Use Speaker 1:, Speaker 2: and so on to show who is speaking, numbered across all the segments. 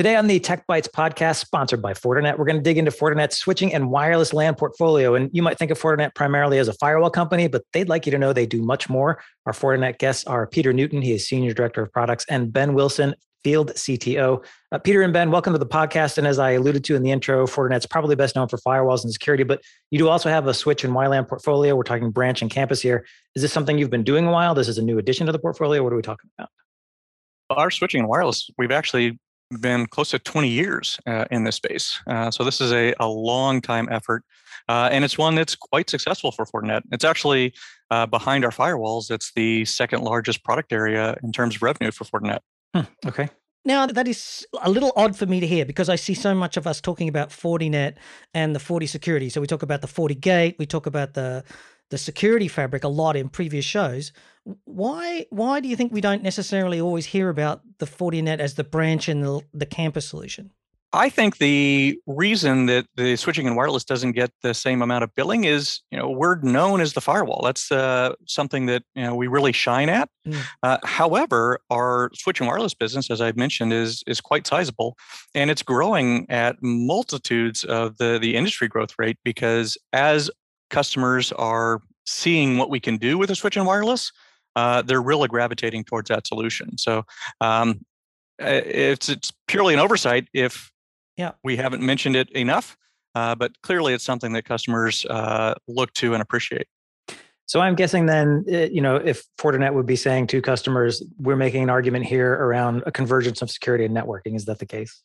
Speaker 1: Today on the Tech Bytes podcast, sponsored by Fortinet, we're going to dig into Fortinet's switching and wireless LAN portfolio. And you might think of Fortinet primarily as a firewall company, but they'd like you to know they do much more. Our Fortinet guests are Peter Newton, he is Senior Director of Products, and Ben Wilson, Field CTO. Uh, Peter and Ben, welcome to the podcast. And as I alluded to in the intro, Fortinet's probably best known for firewalls and security, but you do also have a switch and WLAN portfolio. We're talking branch and campus here. Is this something you've been doing a while? This is a new addition to the portfolio. What are we talking about?
Speaker 2: Our switching and wireless, we've actually been close to 20 years uh, in this space. Uh, so this is a, a long time effort. Uh, and it's one that's quite successful for Fortinet. It's actually uh, behind our firewalls. It's the second largest product area in terms of revenue for Fortinet.
Speaker 1: Hmm, okay.
Speaker 3: Now, that is a little odd for me to hear because I see so much of us talking about Fortinet and the FortiSecurity. So we talk about the FortiGate, we talk about the the security fabric a lot in previous shows. Why why do you think we don't necessarily always hear about the Fortinet as the branch and the, the campus solution?
Speaker 2: I think the reason that the switching and wireless doesn't get the same amount of billing is, you know, we're known as the firewall. That's uh, something that you know we really shine at. Mm. Uh, however, our switch and wireless business, as I've mentioned, is is quite sizable, and it's growing at multitudes of the the industry growth rate because as customers are seeing what we can do with a switch and wireless, uh, they're really gravitating towards that solution. So um, it's it's purely an oversight if yeah. we haven't mentioned it enough, uh, but clearly it's something that customers uh, look to and appreciate.
Speaker 1: So I'm guessing then, eh, you know, if Fortinet would be saying to customers, we're making an argument here around a convergence of security and networking. Is that the case?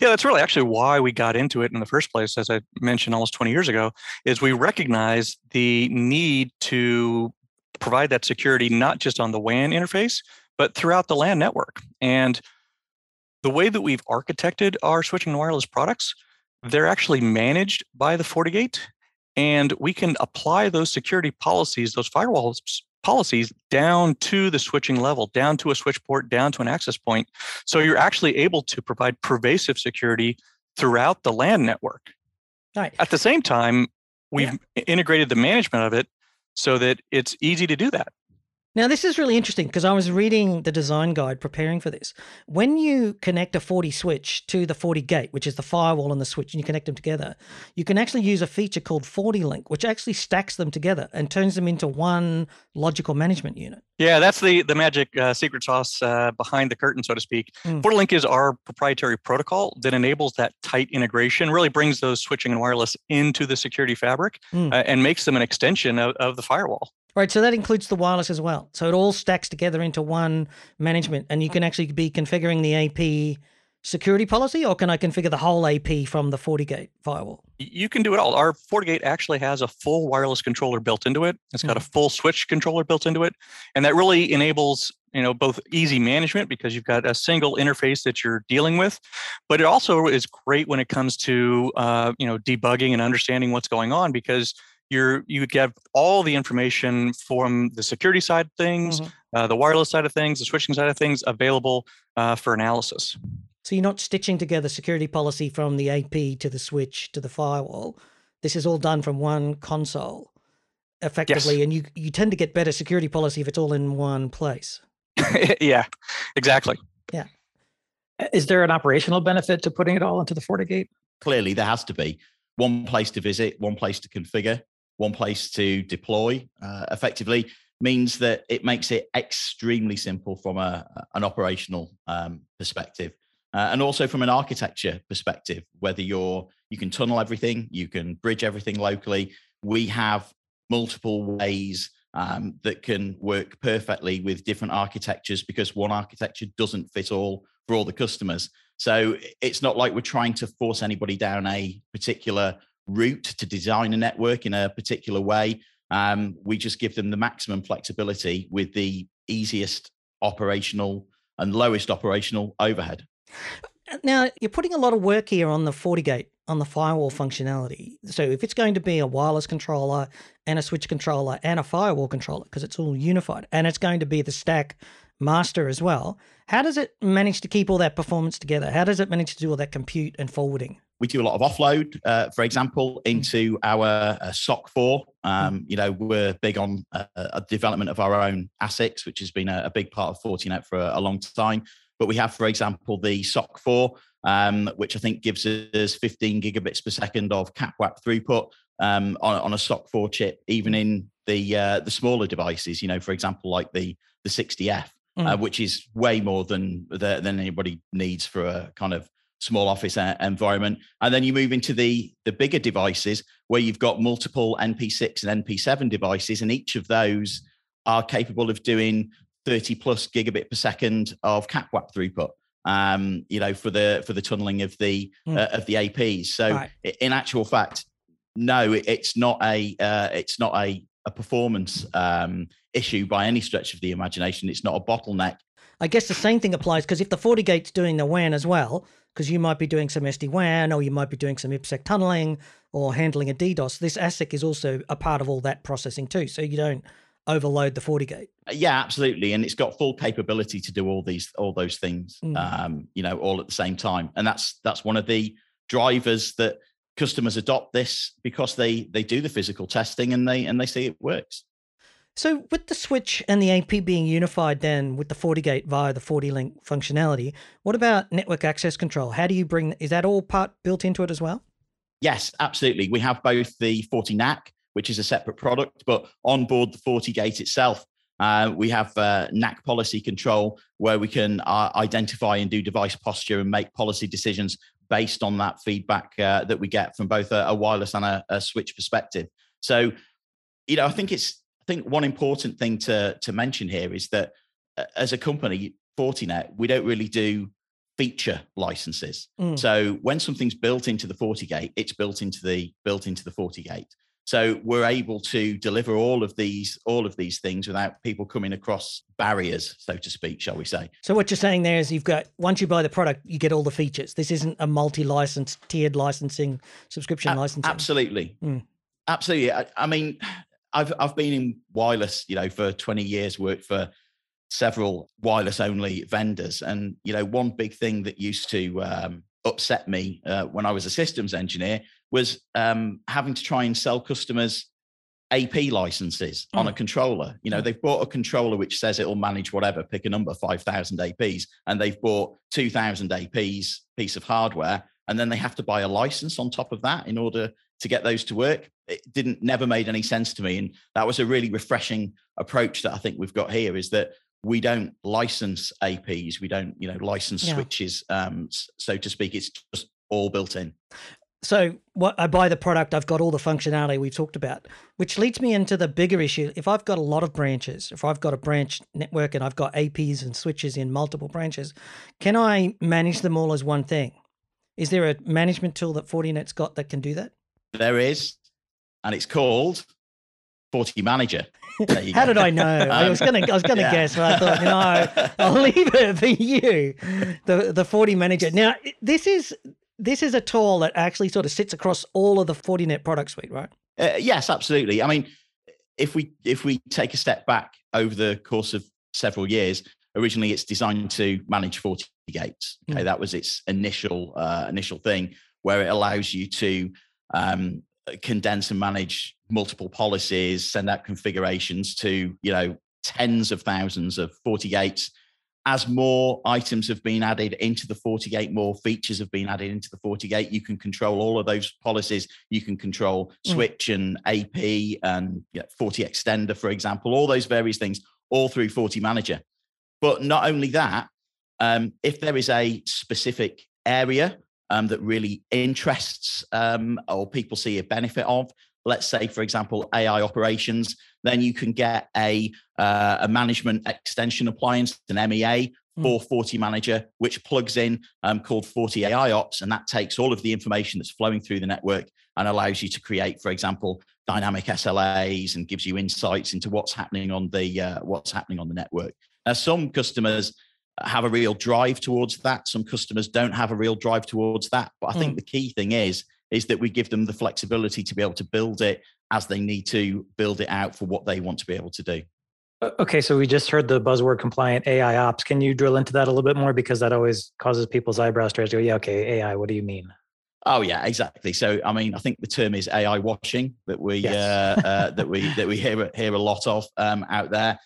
Speaker 2: Yeah, that's really actually why we got into it in the first place, as I mentioned almost 20 years ago, is we recognize the need to provide that security not just on the WAN interface, but throughout the LAN network. And the way that we've architected our switching and wireless products, they're actually managed by the FortiGate. And we can apply those security policies, those firewall policies down to the switching level, down to a switch port, down to an access point. So you're actually able to provide pervasive security throughout the LAN network.
Speaker 3: Right.
Speaker 2: At the same time, we've yeah. integrated the management of it so that it's easy to do that.
Speaker 3: Now, this is really interesting because I was reading the design guide preparing for this. When you connect a FortiSwitch to the FortiGate, which is the firewall and the switch, and you connect them together, you can actually use a feature called FortiLink, which actually stacks them together and turns them into one logical management unit.
Speaker 2: Yeah, that's the the magic uh, secret sauce uh, behind the curtain, so to speak. Mm. Link is our proprietary protocol that enables that tight integration, really brings those switching and wireless into the security fabric, mm. uh, and makes them an extension of, of the firewall.
Speaker 3: Right, so that includes the wireless as well. So it all stacks together into one management, and you can actually be configuring the AP security policy, or can I configure the whole AP from the FortiGate firewall?
Speaker 2: You can do it all. Our FortiGate actually has a full wireless controller built into it. It's got mm-hmm. a full switch controller built into it, and that really enables you know both easy management because you've got a single interface that you're dealing with, but it also is great when it comes to uh, you know debugging and understanding what's going on because you're you get all the information from the security side of things, mm-hmm. uh, the wireless side of things, the switching side of things available uh, for analysis.
Speaker 3: So you're not stitching together security policy from the AP to the switch to the firewall. This is all done from one console, effectively, yes. and you you tend to get better security policy if it's all in one place.
Speaker 2: yeah, exactly.
Speaker 3: Yeah.
Speaker 1: Is there an operational benefit to putting it all into the FortiGate?
Speaker 4: Clearly, there has to be one place to visit, one place to configure, one place to deploy uh, effectively means that it makes it extremely simple from a, an operational um, perspective uh, and also from an architecture perspective whether you're you can tunnel everything you can bridge everything locally. We have multiple ways um, that can work perfectly with different architectures because one architecture doesn't fit all for all the customers. So it's not like we're trying to force anybody down a particular route to design a network in a particular way. Um, we just give them the maximum flexibility with the easiest operational and lowest operational overhead.
Speaker 3: Now, you're putting a lot of work here on the FortiGate, on the firewall functionality. So, if it's going to be a wireless controller and a switch controller and a firewall controller, because it's all unified, and it's going to be the stack master as well, how does it manage to keep all that performance together? How does it manage to do all that compute and forwarding?
Speaker 4: We do a lot of offload, uh, for example, hmm. into our uh, SOC 4. Um, hmm. You know, we're big on uh, a development of our own ASICs, which has been a, a, big part of Fortinet for a, a long time. but we have, for example, the SOC 4, um, which I think gives us 15 gigabits per second of CAPWAP throughput um, on, on, a SOC 4 chip, even in the uh, the smaller devices. You know, for example, like the the 60F, uh, mm. uh, which is way more than than anybody needs for a kind of small office environment. And then you move into the the bigger devices where you've got multiple NP6 and NP7 devices, and each of those are capable of doing 30 plus gigabit per second of CAPWAP throughput. Um, you know, for the for the tunneling of the mm. uh, of the APs. So, right. in actual fact, no, it's not a uh, it's not a a performance um, issue by any stretch of the imagination. It's not a bottleneck.
Speaker 3: I guess the same thing applies because if the FortiGate's doing the WAN as well, because you might be doing some SD WAN or you might be doing some IPsec tunneling or handling a DDoS, this ASIC is also a part of all that processing too. So you don't overload the FortiGate.
Speaker 4: yeah, absolutely, and it's got full capability to do all these all those things, mm. um, you know, all at the same time, and that's that's one of the drivers that customers adopt this because they they do the physical testing and they and they see it works.
Speaker 3: So with the switch and the AP being unified then with the FortiGate via the FortiLink functionality, what about network access control? How do you bring is that all part built into it as well?
Speaker 4: Yes, absolutely. We have both the FortiNAC, which is a separate product, but on board the FortiGate itself, uh, we have uh, NAC policy control where we can uh, identify and do device posture and make policy decisions based on that feedback uh, that we get from both a, a wireless and a, a, switch perspective. So, you know, I think it's I think one important thing to to mention here is that uh, as a company, Fortinet, we don't really do feature licenses. Mm. So when something's built into the FortiGate, it's built into the built into the FortiGate. So we're able to deliver all of these all of these things without people coming across barriers, so to speak, shall we say?
Speaker 3: So what you're saying there is you've got once you buy the product, you get all the features. This isn't a multi-license tiered licensing subscription a- licensing.
Speaker 4: Absolutely, mm. absolutely. I, I mean, I've I've been in wireless, you know, for 20 years. Worked for several wireless only vendors, and you know, one big thing that used to um, upset me uh, when I was a systems engineer was um, having to try and sell customers AP licenses mm. on a mm. controller. You know, mm. they've bought a controller which says it'll manage whatever, pick a number, 5,000 APs, and they've bought 2,000 APs piece of hardware, and then they have to buy a license on top of that in order to get those to work. It didn't never made any sense to me, and that was a really refreshing approach that I think we've got here. Is that we don't license APs, we don't you know license yeah. switches, um, so to speak. It's just all built in
Speaker 3: so what I buy the product, I've got all the functionality we've talked about, which leads me into the bigger issue. If I've got a lot of branches, if I've got a branch network and I've got APs and switches in multiple branches, can I manage them all as one thing? Is there a management tool that Fortinet's got that can do that?
Speaker 4: There is, and it's called Forti Manager.
Speaker 3: How did I know? I was gonna I was gonna yeah. guess, but I thought, no, I'll leave it for you. The the Forti Manager. Now this is this is a tool that actually sort of sits across all of the Fortinet product suite, right?
Speaker 4: Uh, yes, absolutely. I mean, if we if we take a step back over the course of several years, originally it's designed to manage Forti gates. Okay, mm. that was its initial uh, initial thing, where it allows you to um, condense and manage multiple policies, send out configurations to you know tens of thousands of FortiGates as more items have been added into the FortiGate, more features have been added into the FortiGate, you can control all of those policies. You can control mm. switch and AP and you know, FortiExtender, for example, all those various things, all through Forti Manager. But not only that, um, if there is a specific area um, that really interests um, or people see a benefit of, let's say, for example, AI operations, then you can get a, uh, a management extension appliance, an MEA hmm. for Forti Manager, which plugs in um, called Forti AI Ops, and that takes all of the information that's flowing through the network and allows you to create, for example, dynamic SLAs and gives you insights into what's happening on the uh, what's happening on the network. Now, some customers have a real drive towards that. Some customers don't have a real drive towards that. But I think mm. the key thing is is that we give them the flexibility to be able to build it as they need to build it out for what they want to be able to do.
Speaker 1: Okay, so we just heard the buzzword compliant AI ops. Can you drill into that a little bit more because that always causes people's eyebrows to go, yeah, okay, AI, what do you mean?
Speaker 4: Oh yeah, exactly. So I mean, I think the term is AI washing that we yes. uh, uh, that we that we hear hear a lot of um, out there.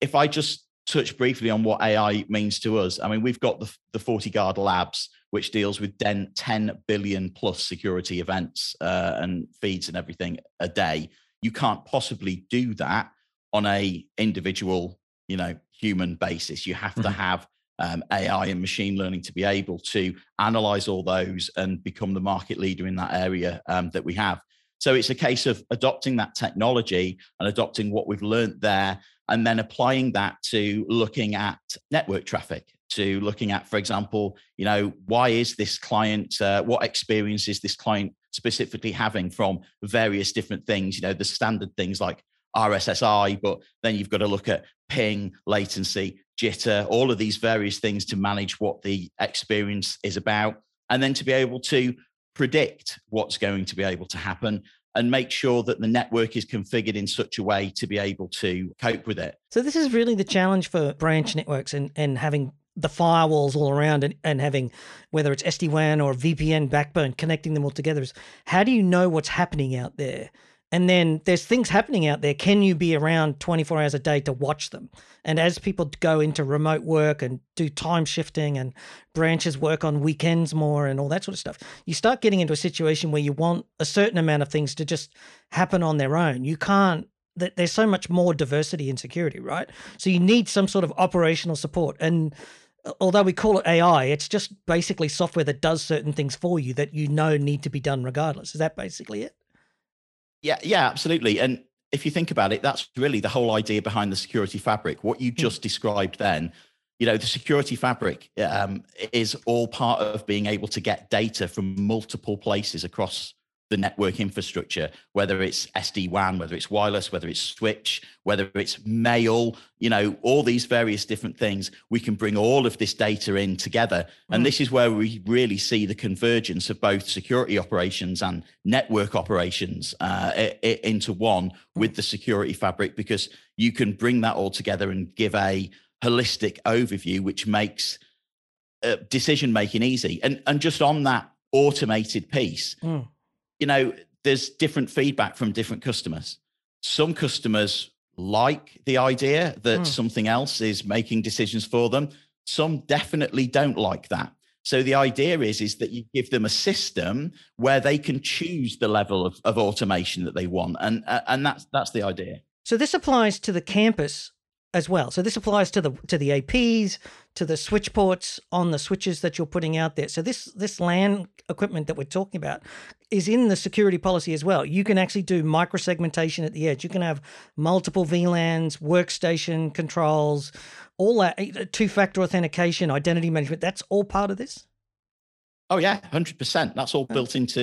Speaker 4: If I just touch briefly on what AI means to us. I mean, we've got the, the FortiGuard Labs, which deals with 10, 10 billion plus security events uh, and feeds and everything a day. You can't possibly do that on a individual, you know, human basis. You have mm-hmm. to have um, AI and machine learning to be able to analyze all those and become the market leader in that area um, that we have. So it's a case of adopting that technology and adopting what we've learned there and then applying that to looking at network traffic to looking at for example you know why is this client uh, what experience is this client specifically having from various different things you know the standard things like rssi but then you've got to look at ping latency jitter all of these various things to manage what the experience is about and then to be able to predict what's going to be able to happen and make sure that the network is configured in such a way to be able to cope with it.
Speaker 3: So this is really the challenge for branch networks and, and having the firewalls all around and, and having whether it's SD-WAN or VPN backbone connecting them all together is how do you know what's happening out there? And then there's things happening out there. Can you be around 24 hours a day to watch them? And as people go into remote work and do time shifting and branches work on weekends more and all that sort of stuff, you start getting into a situation where you want a certain amount of things to just happen on their own. You can't there's so much more diversity in security, right? So you need some sort of operational support. And although we call it AI, it's just basically software that does certain things for you that you know need to be done regardless. Is that basically it?
Speaker 4: Yeah, yeah, absolutely. And if you think about it, that's really the whole idea behind the security fabric. What you hmm. just mm. described then, you know, the security fabric um, is all part of being able to get data from multiple places across the network infrastructure, whether it's SD WAN, whether it's wireless, whether it's switch, whether it's mail, you know, all these various different things, we can bring all of this data in together. Mm. And this is where we really see the convergence of both security operations and network operations uh, into one with the security fabric, because you can bring that all together and give a holistic overview, which makes uh, decision making easy. And, and just on that automated piece, mm you know, there's different feedback from different customers. Some customers like the idea that mm. something else is making decisions for them. Some definitely don't like that. So the idea is is that you give them a system where they can choose the level of, of automation that they want, and uh, and that's that's the idea.
Speaker 3: So this applies to the campus as well. So this applies to the to the APs, to the switch ports on the switches that you're putting out there. So this this LAN equipment that we're talking about is in the security policy as well. You can actually do microsegmentation at the edge. You can have multiple VLANs, workstation controls, all that eh, two-factor authentication, identity management. That's all part of this.
Speaker 4: Oh yeah, hundred percent. That's all built into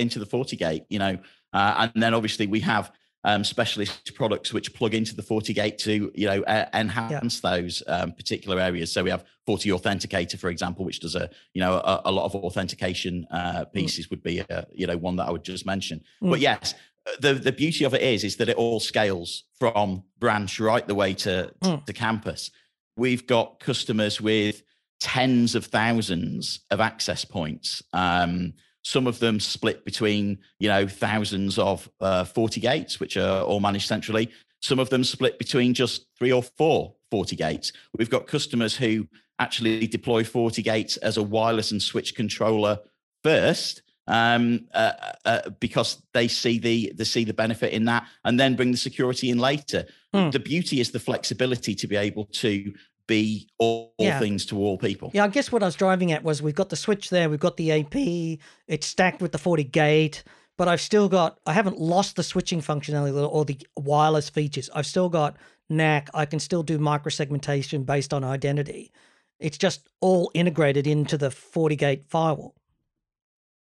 Speaker 4: into the FortiGate. You know, uh, and then obviously we have um, specialist products which plug into the FortiGate to you know uh, enhance yeah. those um, particular areas. So we have Forti Authenticator, for example, which does a you know a, a lot of authentication uh, mm. pieces. Mm. Would be a, you know one that I would just mention. Mm. But yes, uh, the the beauty of it is is that it all scales from branch right the way to mm. to campus. We've got customers with tens of thousands of access points. Um, some of them split between, you know, thousands of uh, FortiGates, which are all managed centrally. Some of them split between just three or four FortiGates We've got customers who actually deploy FortiGates as a wireless and switch controller first, um, uh, uh, because they see the they see the benefit in that, and then bring the security in later. Hmm. The beauty is the flexibility to be able to be all, all yeah. things to all people.
Speaker 3: Yeah, I guess what I was driving at was we've got the switch there, we've got the AP, it's stacked with the FortiGate, but I've still got, I haven't lost the switching functionality or the wireless features. I've still got NAC. I can still do microsegmentation based on identity. It's just all integrated into the FortiGate firewall.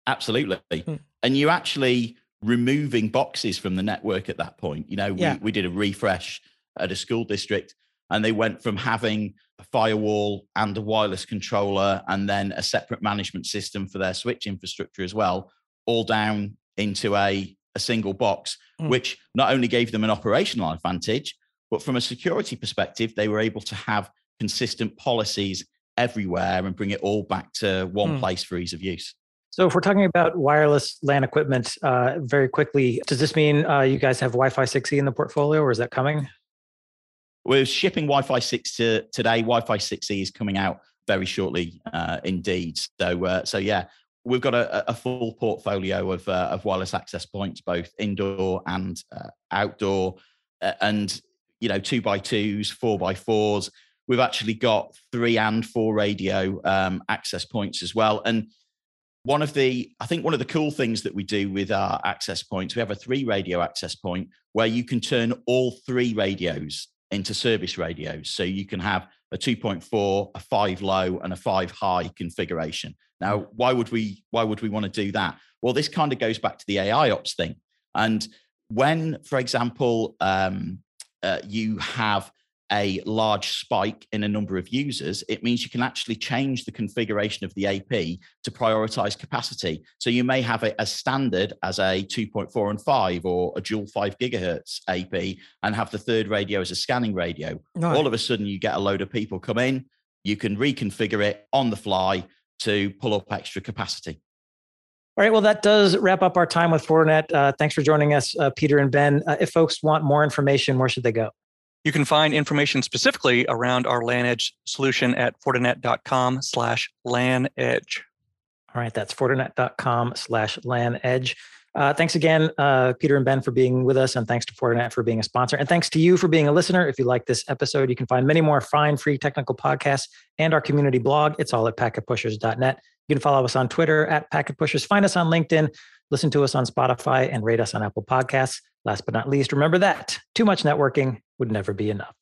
Speaker 4: Absolutely. Hmm. And you're actually removing boxes from the network at that point. You know, we, yeah. we did a refresh at a school district and they went from having a firewall and a wireless controller and then a separate management system for their switch infrastructure as well, all down into a, a single box, mm. which not only gave them an operational advantage, but from a security perspective, they were able to have consistent policies everywhere and bring it all back to one mm. place for ease of use.
Speaker 1: So, if we're talking about wireless LAN equipment, uh, very quickly, does this mean uh, you guys have Wi Fi 6E in the portfolio or is that coming?
Speaker 4: We're shipping Wi-Fi six to today. Wi-Fi six E is coming out very shortly, uh, indeed. So, uh, so yeah, we've got a, a full portfolio of uh, of wireless access points, both indoor and uh, outdoor, and you know, two by twos, four by fours. We've actually got three and four radio um, access points as well, and one of the i think one of the cool things that we do with our access points we have a three radio access point where you can turn all three radios into service radios. So you can have a 2.4 a 5 low and a 5 high configuration. Now mm. why would we why would we want to do that? Well this kind of goes back to the ai ops thing. And when for example um, uh, you have a large spike in a number of users, it means you can actually change the configuration of the AP to prioritize capacity. So you may have it as standard as a 2.4 and 5 or a dual 5 gigahertz AP and have the third radio as a scanning radio. All of a sudden, you get a load of people come in, you can reconfigure it on the fly to pull up extra capacity.
Speaker 1: All right. Well, that does wrap up our time with Fortinet. Uh, thanks for joining us, uh, Peter and Ben. Uh, if folks want more information, where should they go?
Speaker 2: You can find information specifically around our LAN Edge solution at fortinet.com slash LAN Edge.
Speaker 1: All right, that's fortinet.com slash LAN Edge. Uh, thanks again, uh, Peter and Ben, for being with us, and thanks to Fortinet for being a sponsor. And thanks to you for being a listener. If you like this episode, you can find many more fine, free technical podcasts and our community blog. It's all at packetpushers.net. You can follow us on Twitter at packetpushers. Find us on LinkedIn. Listen to us on Spotify and rate us on Apple Podcasts. Last but not least, remember that too much networking would never be enough.